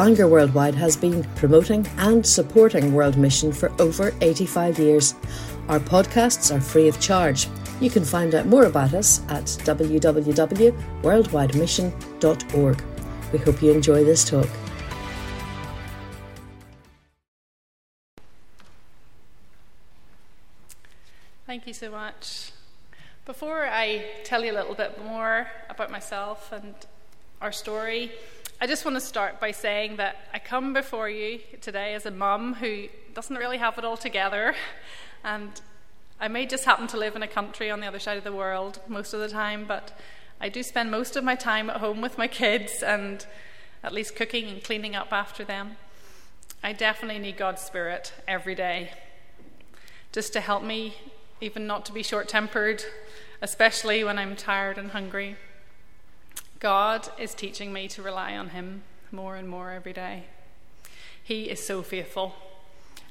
Bangor Worldwide has been promoting and supporting World Mission for over 85 years. Our podcasts are free of charge. You can find out more about us at www.worldwidemission.org. We hope you enjoy this talk. Thank you so much. Before I tell you a little bit more about myself and our story, I just want to start by saying that I come before you today as a mum who doesn't really have it all together, and I may just happen to live in a country on the other side of the world most of the time, but I do spend most of my time at home with my kids and at least cooking and cleaning up after them. I definitely need God's Spirit every day just to help me, even not to be short tempered, especially when I'm tired and hungry. God is teaching me to rely on Him more and more every day. He is so faithful.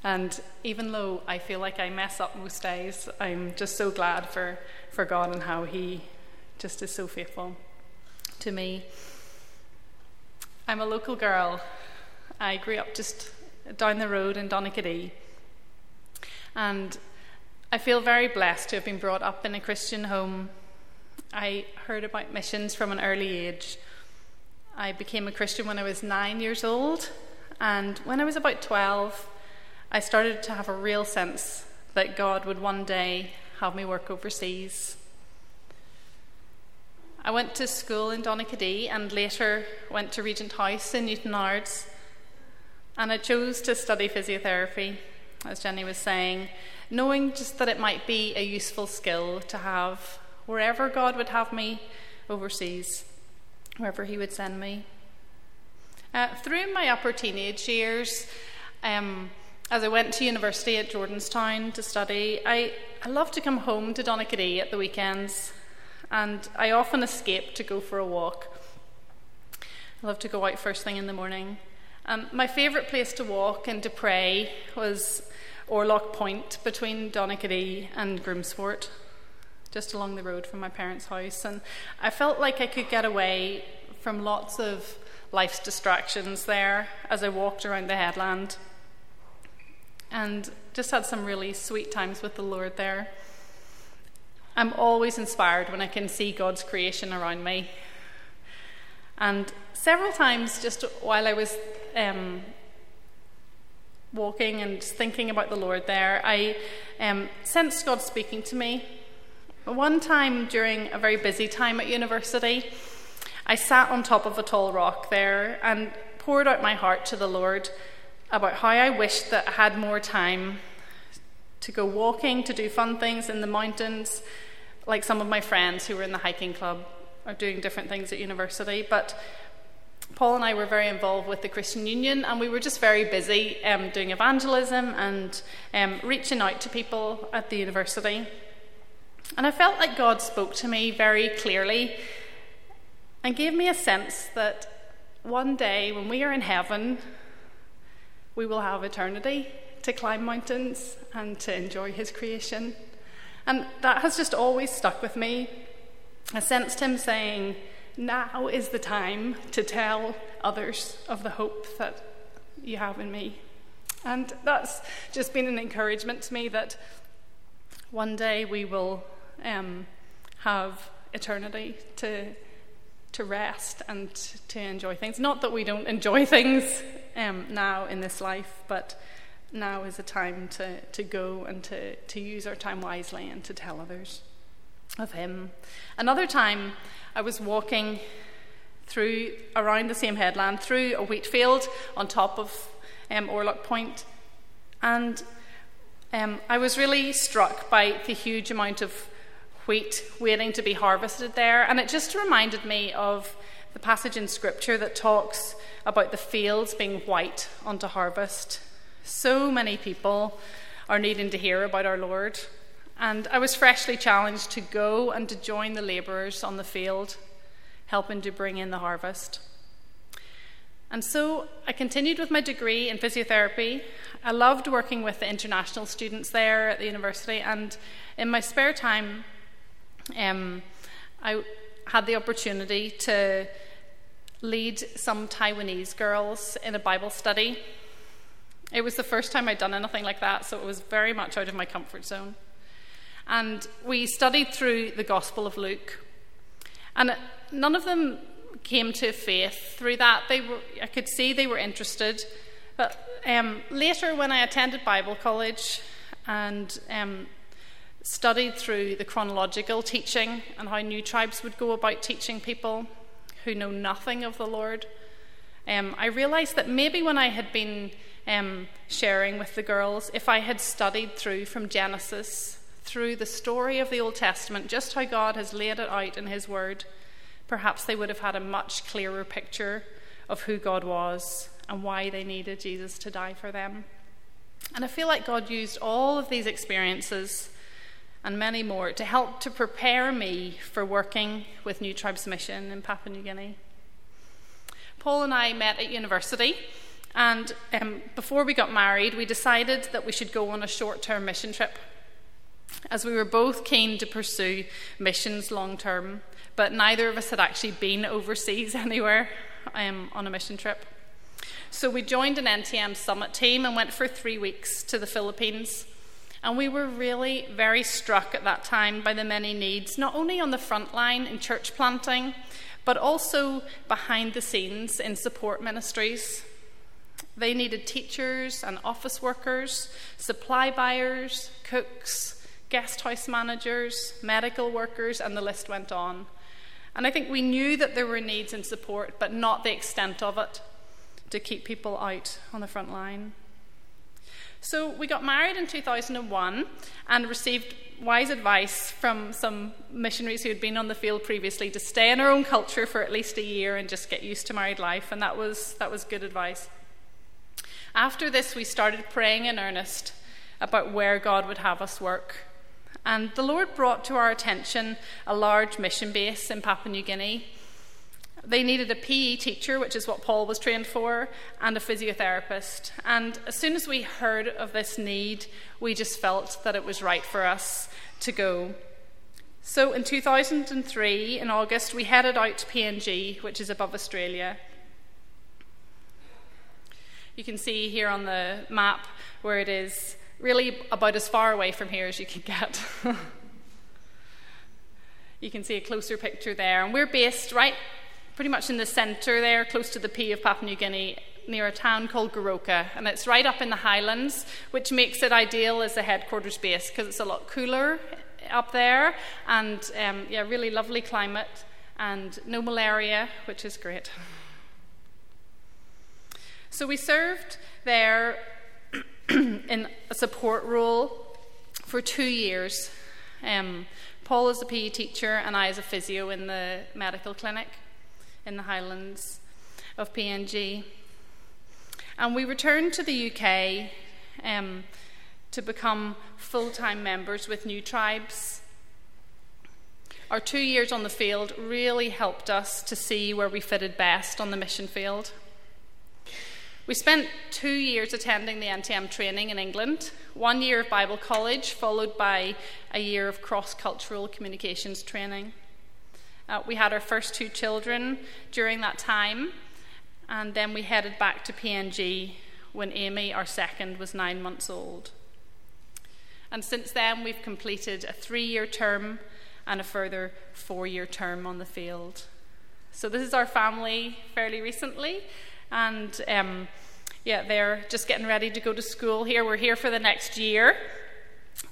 And even though I feel like I mess up most days, I'm just so glad for, for God and how He just is so faithful to me. I'm a local girl. I grew up just down the road in Donaghadee. And I feel very blessed to have been brought up in a Christian home I heard about missions from an early age. I became a Christian when I was nine years old, and when I was about 12, I started to have a real sense that God would one day have me work overseas. I went to school in Donaghadee and later went to Regent House in Newtownards. And I chose to study physiotherapy, as Jenny was saying, knowing just that it might be a useful skill to have wherever God would have me overseas, wherever He would send me. Uh, through my upper teenage years, um, as I went to university at Jordanstown to study, I, I loved to come home to Donaghadee at the weekends, and I often escaped to go for a walk. I loved to go out first thing in the morning. Um, my favourite place to walk and to pray was Orlock Point between Donaghadee and Groomsport just along the road from my parents' house. And I felt like I could get away from lots of life's distractions there as I walked around the headland. And just had some really sweet times with the Lord there. I'm always inspired when I can see God's creation around me. And several times, just while I was um, walking and thinking about the Lord there, I um, sensed God speaking to me one time during a very busy time at university, I sat on top of a tall rock there and poured out my heart to the Lord about how I wished that I had more time to go walking, to do fun things in the mountains, like some of my friends who were in the hiking club are doing different things at university. But Paul and I were very involved with the Christian Union, and we were just very busy um, doing evangelism and um, reaching out to people at the university. And I felt like God spoke to me very clearly and gave me a sense that one day when we are in heaven, we will have eternity to climb mountains and to enjoy His creation. And that has just always stuck with me. I sensed Him saying, Now is the time to tell others of the hope that you have in me. And that's just been an encouragement to me that one day we will um, have eternity to to rest and to enjoy things. Not that we don't enjoy things um, now in this life, but now is a time to, to go and to, to use our time wisely and to tell others of Him. Another time, I was walking through around the same headland through a wheat field on top of um, Orlock Point, and um, I was really struck by the huge amount of wheat waiting to be harvested there. And it just reminded me of the passage in Scripture that talks about the fields being white unto harvest. So many people are needing to hear about our Lord. And I was freshly challenged to go and to join the labourers on the field, helping to bring in the harvest. And so I continued with my degree in physiotherapy. I loved working with the international students there at the university, and in my spare time, um, I had the opportunity to lead some Taiwanese girls in a Bible study. It was the first time I'd done anything like that, so it was very much out of my comfort zone. And we studied through the Gospel of Luke. And none of them came to faith through that. They were, I could see they were interested. But um, later, when I attended Bible college and um, studied through the chronological teaching and how new tribes would go about teaching people who know nothing of the Lord, um, I realized that maybe when I had been um, sharing with the girls, if I had studied through from Genesis, through the story of the Old Testament, just how God has laid it out in His Word, perhaps they would have had a much clearer picture of who God was and why they needed Jesus to die for them. And I feel like God used all of these experiences and many more to help to prepare me for working with New Tribes Mission in Papua New Guinea. Paul and I met at university, and um, before we got married, we decided that we should go on a short term mission trip, as we were both keen to pursue missions long term, but neither of us had actually been overseas anywhere um, on a mission trip. So we joined an NTM summit team and went for three weeks to the Philippines. And we were really very struck at that time by the many needs, not only on the front line in church planting, but also behind the scenes in support ministries. They needed teachers and office workers, supply buyers, cooks, guest house managers, medical workers, and the list went on. And I think we knew that there were needs and support, but not the extent of it to keep people out on the front line. So we got married in 2001 and received wise advice from some missionaries who had been on the field previously to stay in our own culture for at least a year and just get used to married life, and that was, that was good advice. After this, we started praying in earnest about where God would have us work. And the Lord brought to our attention a large mission base in Papua New Guinea they needed a PE teacher, which is what Paul was trained for, and a physiotherapist. And as soon as we heard of this need, we just felt that it was right for us to go. So in 2003, in August, we headed out to PNG, which is above Australia. You can see here on the map where it is really about as far away from here as you can get. you can see a closer picture there. And we're based right pretty much in the centre there, close to the P of Papua New Guinea, near a town called Goroka. And it's right up in the highlands, which makes it ideal as a headquarters base because it's a lot cooler up there and, um, yeah, really lovely climate and no malaria, which is great. So we served there in a support role for two years. Um, Paul is a PE teacher, and I as a physio in the medical clinic in the Highlands of PNG. And we returned to the UK um, to become full time members with New Tribes. Our two years on the field really helped us to see where we fitted best on the mission field. We spent two years attending the NTM training in England, one year of Bible college, followed by a year of cross cultural communications training. Uh, we had our first two children during that time, and then we headed back to PNG when Amy, our second, was nine months old. And since then, we've completed a three year term and a further four year term on the field. So, this is our family fairly recently, and um, yeah, they're just getting ready to go to school here. We're here for the next year,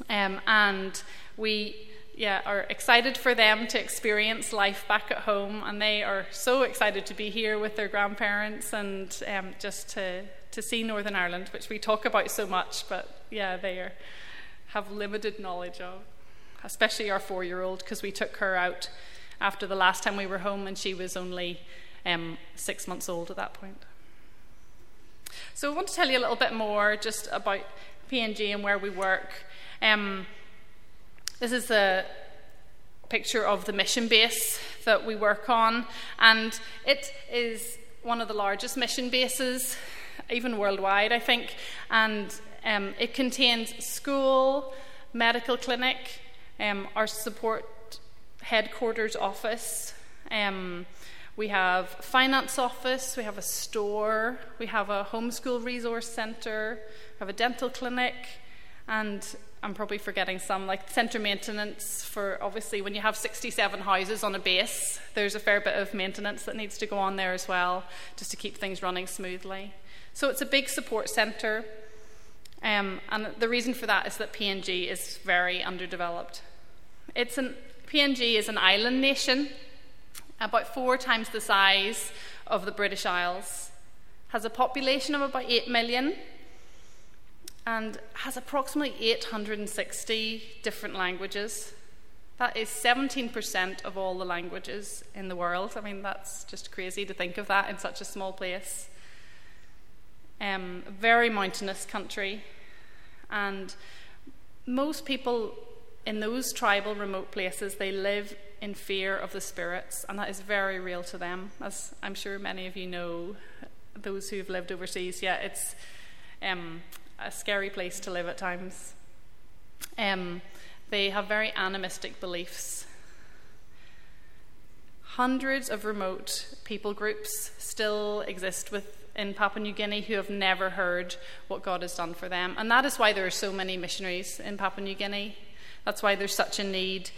um, and we yeah, are excited for them to experience life back at home, and they are so excited to be here with their grandparents and um, just to, to see Northern Ireland, which we talk about so much, but yeah, they are, have limited knowledge of, especially our four year old, because we took her out after the last time we were home, and she was only um, six months old at that point. So, I want to tell you a little bit more just about PNG and where we work. Um, this is a picture of the mission base that we work on, and it is one of the largest mission bases, even worldwide, I think. And um, it contains school, medical clinic, um, our support headquarters office. Um, We have finance office, we have a store, we have a homeschool resource centre, we have a dental clinic, and I'm probably forgetting some, like centre maintenance for obviously when you have 67 houses on a base, there's a fair bit of maintenance that needs to go on there as well, just to keep things running smoothly. So it's a big support centre, um, and the reason for that is that PNG is very underdeveloped. It's an, PNG is an island nation, about four times the size of the British Isles, has a population of about 8 million, and has approximately 860 different languages. That is 17% of all the languages in the world. I mean, that's just crazy to think of that in such a small place. Um, very mountainous country, and most people in those tribal remote places they live in fear of the spirits, and that is very real to them, as I'm sure many of you know. Those who've lived overseas, yeah, it's um, a scary place to live at times. Um, they have very animistic beliefs. Hundreds of remote people groups still exist within Papua New Guinea who have never heard what God has done for them. And that is why there are so many missionaries in Papua New Guinea. That's why there's such a need,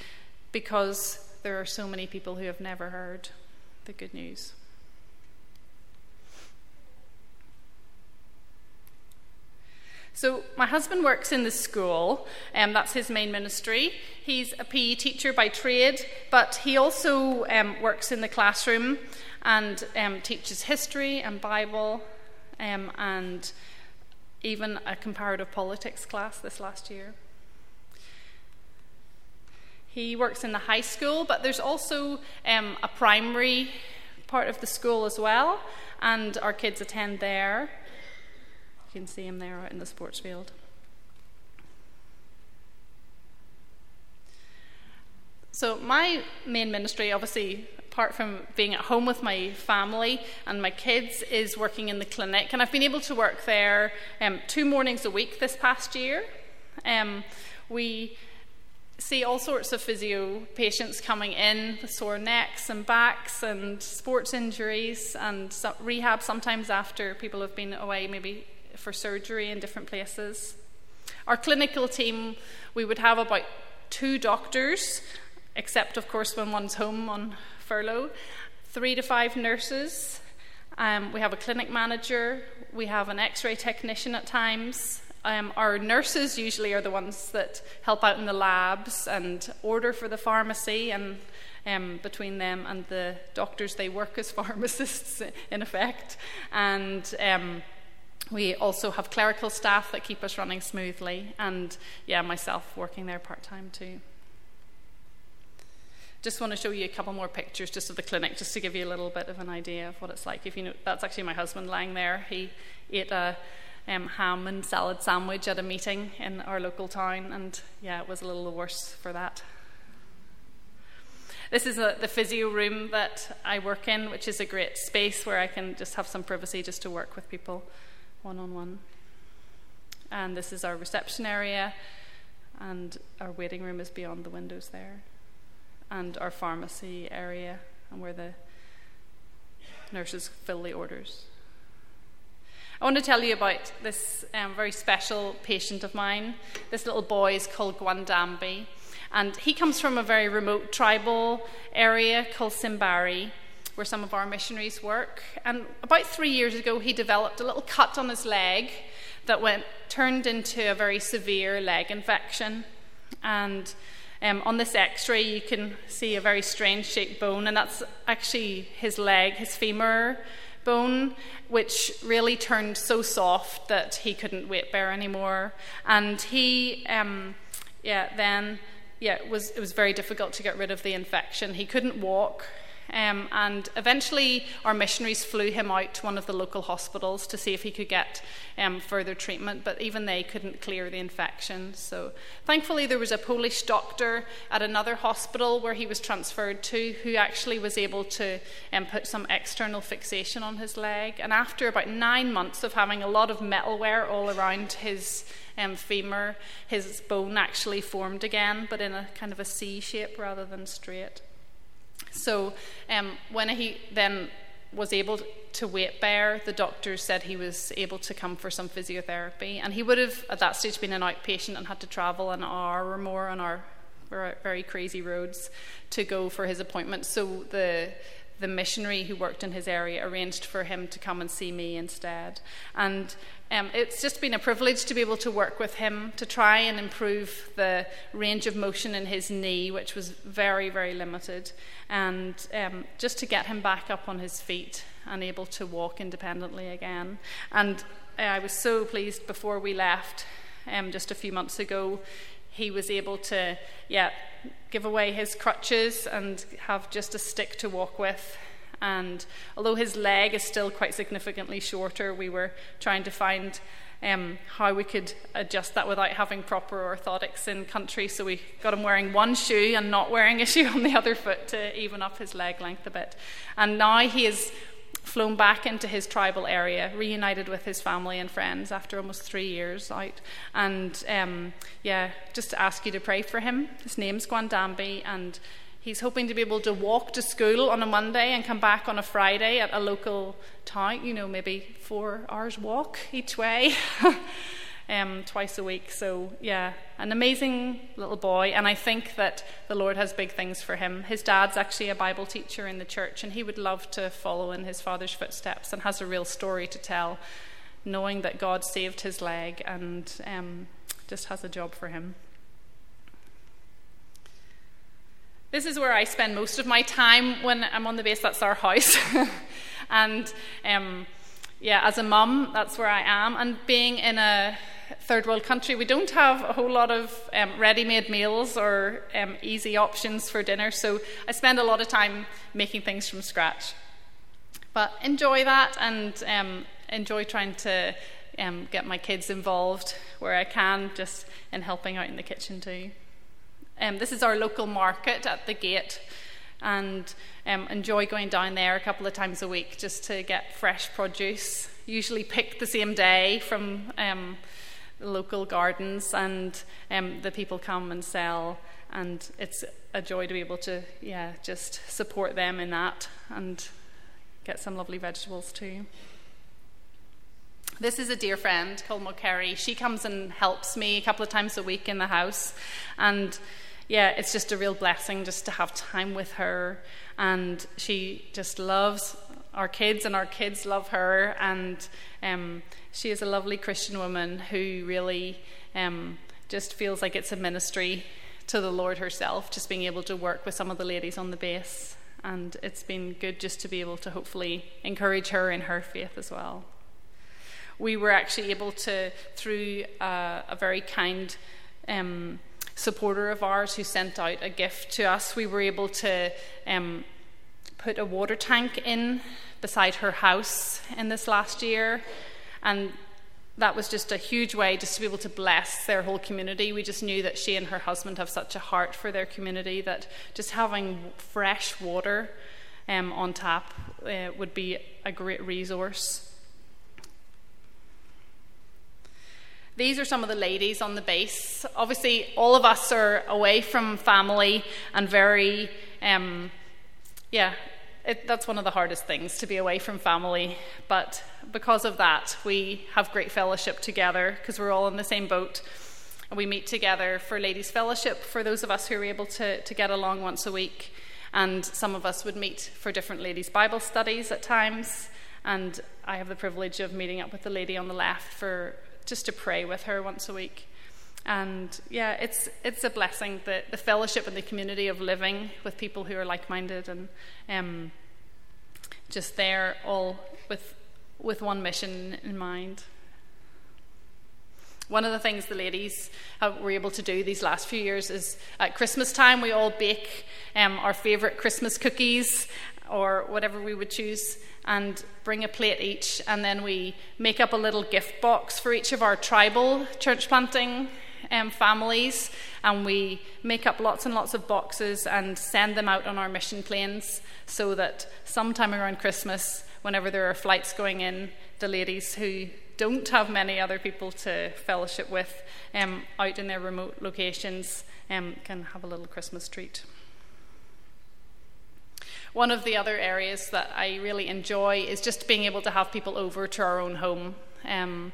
because there are so many people who have never heard the good news. So, my husband works in the school, and um, that's his main ministry. He's a PE teacher by trade, but he also um, works in the classroom and um, teaches history and Bible um, and even a comparative politics class this last year. He works in the high school, but there's also um, a primary part of the school as well, and our kids attend there. You can see him there out in the sports field. So, my main ministry, obviously, apart from being at home with my family and my kids, is working in the clinic. And I've been able to work there um, two mornings a week this past year. Um, we see all sorts of physio patients coming in with sore necks and backs and sports injuries and rehab sometimes after people have been away, maybe for surgery in different places. Our clinical team, we would have about two doctors, except, of course, when one's home on furlough, three to five nurses. Um, we have a clinic manager, we have an x ray technician at times. Um, our nurses usually are the ones that help out in the labs and order for the pharmacy, and um, between them and the doctors, they work as pharmacists in effect. And um, we also have clerical staff that keep us running smoothly, and yeah, myself working there part time too. Just want to show you a couple more pictures just of the clinic, just to give you a little bit of an idea of what it's like. If you know, that's actually my husband lying there. He ate a um, ham and salad sandwich at a meeting in our local town, and yeah, it was a little worse for that. This is a, the physio room that I work in, which is a great space where I can just have some privacy just to work with people one on one. And this is our reception area, and our waiting room is beyond the windows there, and our pharmacy area, and where the nurses fill the orders. I want to tell you about this um, very special patient of mine. This little boy is called Gwandambi, and he comes from a very remote tribal area called Simbari where some of our missionaries work. And about three years ago, he developed a little cut on his leg that went turned into a very severe leg infection. And um, on this x ray, you can see a very strange shaped bone, and that's actually his leg, his femur bone, which really turned so soft that he couldn't weight bear anymore. And he, um, yeah, then, yeah, it was, it was very difficult to get rid of the infection. He couldn't walk, um, and eventually, our missionaries flew him out to one of the local hospitals to see if he could get um, further treatment, but even they couldn't clear the infection. So, thankfully, there was a Polish doctor at another hospital where he was transferred to who actually was able to um, put some external fixation on his leg. And after about nine months of having a lot of metalware all around his um, femur, his bone actually formed again, but in a kind of a C shape rather than straight. So um, when he then was able to weight bear, the doctors said he was able to come for some physiotherapy. And he would have, at that stage, been an outpatient and had to travel an hour or more on our very crazy roads to go for his appointment. So the the missionary who worked in his area arranged for him to come and see me instead. And um, it's just been a privilege to be able to work with him to try and improve the range of motion in his knee, which was very, very limited, and um, just to get him back up on his feet and able to walk independently again. And I was so pleased before we left um, just a few months ago he was able to, yeah, give away his crutches and have just a stick to walk with. And although his leg is still quite significantly shorter, we were trying to find um, how we could adjust that without having proper orthotics in country. So we got him wearing one shoe and not wearing a shoe on the other foot to even up his leg length a bit. And now he is flown back into his tribal area, reunited with his family and friends after almost three years out. And um, yeah, just to ask you to pray for him. His name's Gwandambi, and he's hoping to be able to walk to school on a Monday and come back on a Friday at a local town, you know, maybe four hours walk each way. um, twice a week. So, yeah, an amazing little boy. And I think that the Lord has big things for him. His dad's actually a Bible teacher in the church, and he would love to follow in his father's footsteps and has a real story to tell, knowing that God saved his leg and um, just has a job for him. This is where I spend most of my time when I'm on the base. That's our house. and um, yeah, as a mum, that's where I am. And being in a third world country, we don't have a whole lot of um, ready made meals or um, easy options for dinner, so I spend a lot of time making things from scratch. But enjoy that and um, enjoy trying to um, get my kids involved where I can, just in helping out in the kitchen too. Um, this is our local market at the gate and um, enjoy going down there a couple of times a week just to get fresh produce. Usually picked the same day from local gardens, and um, the people come and sell, and it's a joy to be able to, yeah, just support them in that and get some lovely vegetables too. This is a dear friend called Carey. She comes and helps me a couple of times a week in the house, and yeah, it's just a real blessing just to have time with her. And she just loves our kids, and our kids love her. And um, she is a lovely Christian woman who really um, just feels like it's a ministry to the Lord herself, just being able to work with some of the ladies on the base. And it's been good just to be able to hopefully encourage her in her faith as well. We were actually able to, through uh, a very kind um, supporter of ours who sent out a gift to us, we were able to um, put a water tank in beside her house in this last year and that was just a huge way just to be able to bless their whole community. We just knew that she and her husband have such a heart for their community that just having fresh water um, on tap uh, would be a great resource. These are some of the ladies on the base. Obviously, all of us are away from family and very, um, yeah, it, that's one of the hardest things to be away from family. But because of that, we have great fellowship together because we're all in the same boat. And we meet together for ladies' fellowship for those of us who are able to, to get along once a week. And some of us would meet for different ladies' Bible studies at times. And I have the privilege of meeting up with the lady on the left for just to pray with her once a week. And yeah, it's it's a blessing the the fellowship and the community of living with people who are like minded and um, just there all with with one mission in mind. One of the things the ladies were able to do these last few years is at Christmas time we all bake um, our favourite Christmas cookies or whatever we would choose and bring a plate each, and then we make up a little gift box for each of our tribal church planting um, families, and we make up lots and lots of boxes and send them out on our mission planes so that sometime around Christmas, whenever there are flights going in, the ladies who don't have many other people to fellowship with um, out in their remote locations um, can have a little Christmas treat. One of the other areas that I really enjoy is just being able to have people over to our own home um,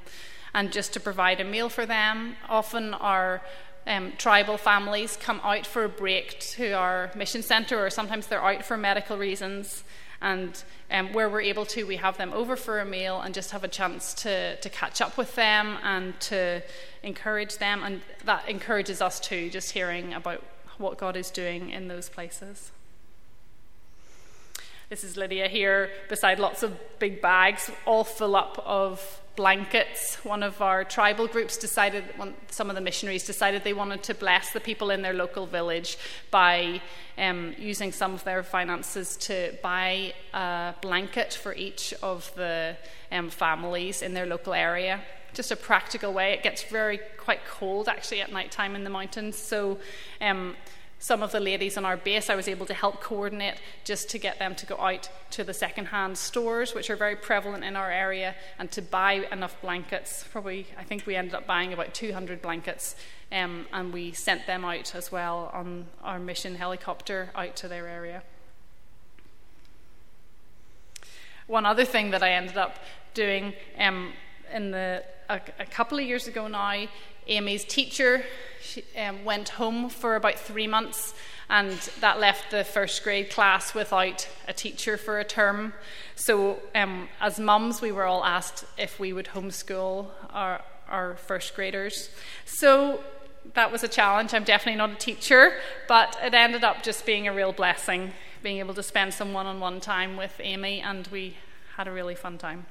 and just to provide a meal for them. Often our um, tribal families come out for a break to our mission centre, or sometimes they're out for medical reasons. And um, where we're able to, we have them over for a meal and just have a chance to, to catch up with them and to encourage them. And that encourages us too, just hearing about what God is doing in those places. This is Lydia here beside lots of big bags, all full up of blankets. One of our tribal groups decided, some of the missionaries decided they wanted to bless the people in their local village by um, using some of their finances to buy a blanket for each of the um, families in their local area. Just a practical way. It gets very quite cold actually at night time in the mountains, so. Um, some of the ladies on our base, I was able to help coordinate just to get them to go out to the second-hand stores, which are very prevalent in our area, and to buy enough blankets. Probably, I think we ended up buying about 200 blankets, um, and we sent them out as well on our mission helicopter out to their area. One other thing that I ended up doing um, in the a, a couple of years ago now Amy's teacher she, um, went home for about three months, and that left the first grade class without a teacher for a term. So, um, as mums, we were all asked if we would homeschool our, our first graders. So, that was a challenge. I'm definitely not a teacher, but it ended up just being a real blessing being able to spend some one on one time with Amy, and we had a really fun time.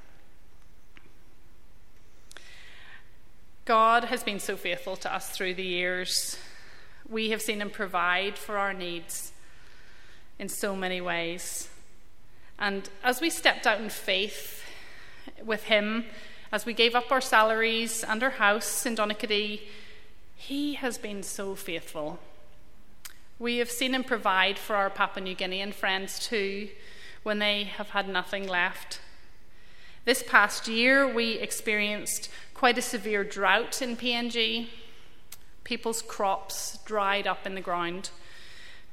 God has been so faithful to us through the years. We have seen Him provide for our needs in so many ways. And as we stepped out in faith with Him, as we gave up our salaries and our house in Donaghadee, He has been so faithful. We have seen Him provide for our Papua New Guinean friends too when they have had nothing left. This past year, we experienced quite a severe drought in PNG. People's crops dried up in the ground.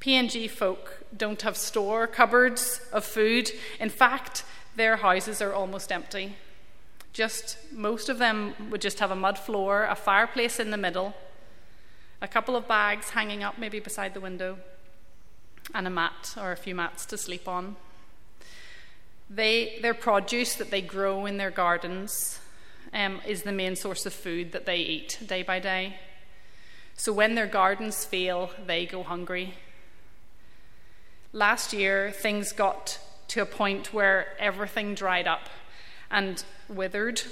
PNG folk don't have store cupboards of food. In fact, their houses are almost empty. Just most of them would just have a mud floor, a fireplace in the middle, a couple of bags hanging up maybe beside the window, and a mat or a few mats to sleep on. They, their produce that they grow in their gardens um, is the main source of food that they eat day by day. So when their gardens fail, they go hungry. Last year, things got to a point where everything dried up and withered,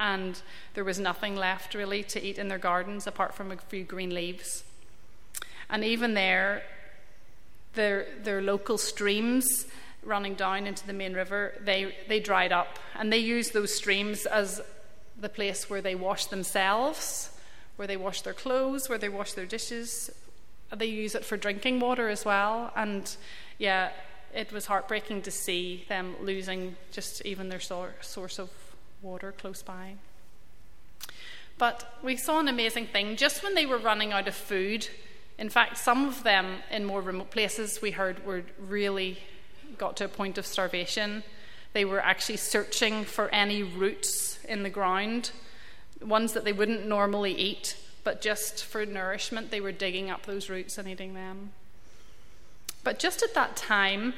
and there was nothing left really to eat in their gardens apart from a few green leaves. And even there, their, their local streams running down into the main river, they, they dried up. And they used those streams as the place where they wash themselves, where they wash their clothes, where they wash their dishes. They use it for drinking water as well. And yeah, it was heartbreaking to see them losing just even their source of water close by. But we saw an amazing thing. Just when they were running out of food, in fact, some of them in more remote places we heard were really got to a point of starvation. They were actually searching for any roots in the ground, ones that they wouldn't normally eat, but just for nourishment, they were digging up those roots and eating them. But just at that time,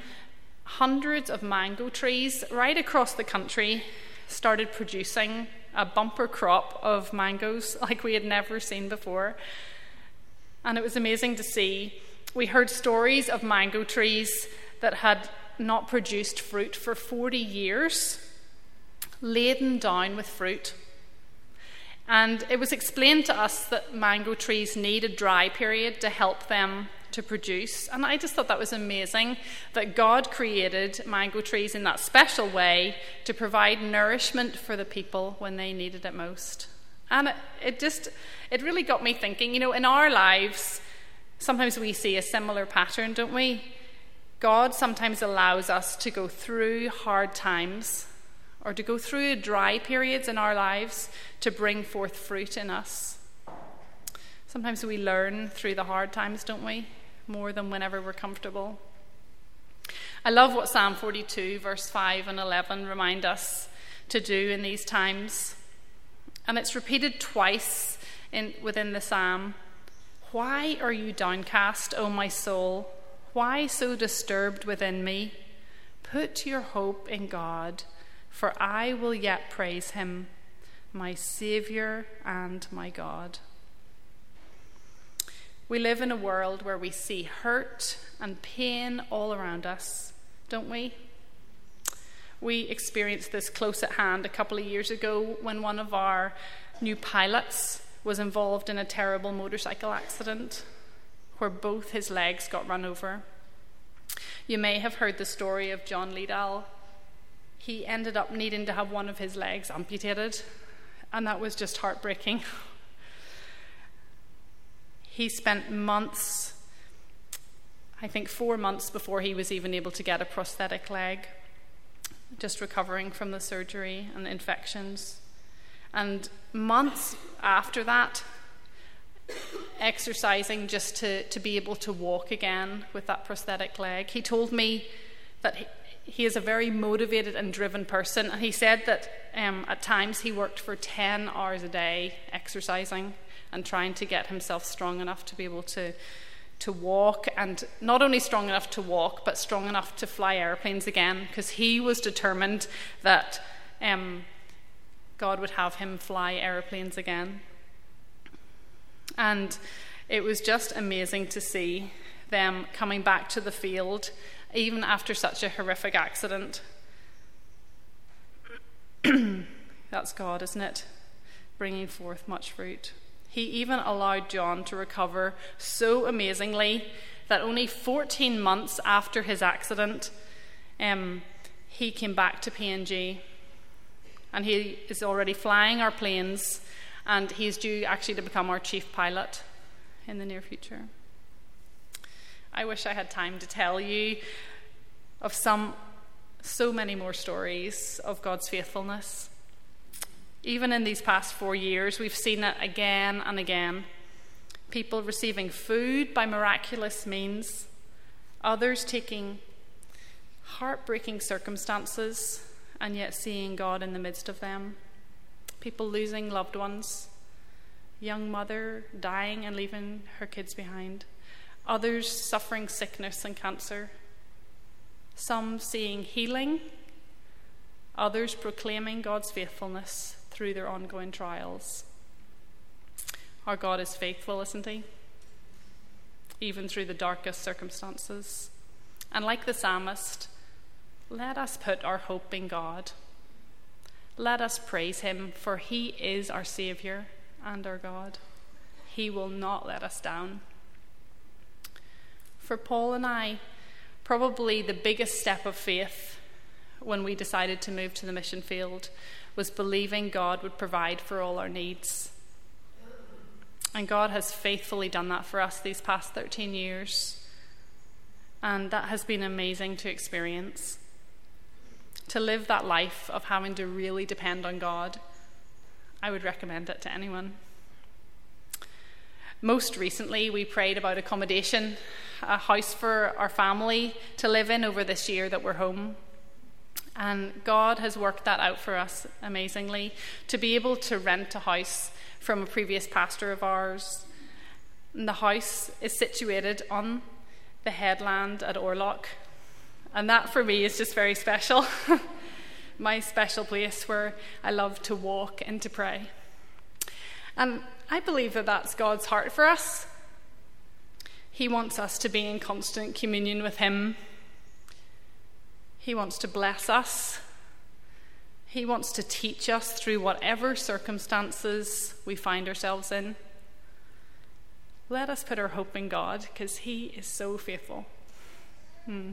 hundreds of mango trees right across the country started producing a bumper crop of mangoes like we had never seen before. And it was amazing to see. We heard stories of mango trees that had not produced fruit for 40 years, laden down with fruit. And it was explained to us that mango trees need a dry period to help them to produce. And I just thought that was amazing that God created mango trees in that special way to provide nourishment for the people when they needed it most. And it, it just, it really got me thinking, you know, in our lives, sometimes we see a similar pattern, don't we? God sometimes allows us to go through hard times or to go through dry periods in our lives to bring forth fruit in us. Sometimes we learn through the hard times, don't we? More than whenever we're comfortable. I love what Psalm 42, verse 5 and 11 remind us to do in these times. And it's repeated twice in, within the psalm. Why are you downcast, O my soul? Why so disturbed within me? Put your hope in God, for I will yet praise him, my Saviour and my God. We live in a world where we see hurt and pain all around us, don't we? We experienced this close at hand a couple of years ago when one of our new pilots was involved in a terrible motorcycle accident where both his legs got run over. You may have heard the story of John Liddell. He ended up needing to have one of his legs amputated, and that was just heartbreaking. He spent months, I think four months before he was even able to get a prosthetic leg, just recovering from the surgery and infections. And months after that, exercising just to, to be able to walk again with that prosthetic leg. He told me that he, he is a very motivated and driven person, and he said that um, at times he worked for 10 hours a day exercising and trying to get himself strong enough to be able to to walk and not only strong enough to walk but strong enough to fly airplanes again because he was determined that um, God would have him fly airplanes again. And it was just amazing to see them coming back to the field even after such a horrific accident. That's God, isn't it? Bringing forth much fruit. He even allowed John to recover so amazingly that only 14 months after his accident, um, he came back to PNG. And he is already flying our planes, and he's due actually to become our chief pilot in the near future. I wish I had time to tell you of some, so many more stories of God's faithfulness. Even in these past four years, we've seen it again and again. People receiving food by miraculous means, others taking heartbreaking circumstances and yet seeing God in the midst of them. People losing loved ones, young mother dying and leaving her kids behind, others suffering sickness and cancer, some seeing healing, others proclaiming God's faithfulness through their ongoing trials. Our God is faithful, isn't He? Even through the darkest circumstances. And like the psalmist, let us put our hope in God. Let us praise Him, for He is our Saviour and our God. He will not let us down. For Paul and I, probably the biggest step of faith when we decided to move to the mission field was believing God would provide for all our needs. And God has faithfully done that for us these past 13 years. And that has been amazing to experience. To live that life of having to really depend on God, I would recommend it to anyone. Most recently, we prayed about accommodation, a house for our family to live in over this year that we're home. And God has worked that out for us amazingly to be able to rent a house from a previous pastor of ours. And the house is situated on the headland at Orlock. And that for me is just very special. My special place where I love to walk and to pray. And I believe that that's God's heart for us. He wants us to be in constant communion with Him he wants to bless us. He wants to teach us through whatever circumstances we find ourselves in. Let us put our hope in God because He is so faithful. Hmm.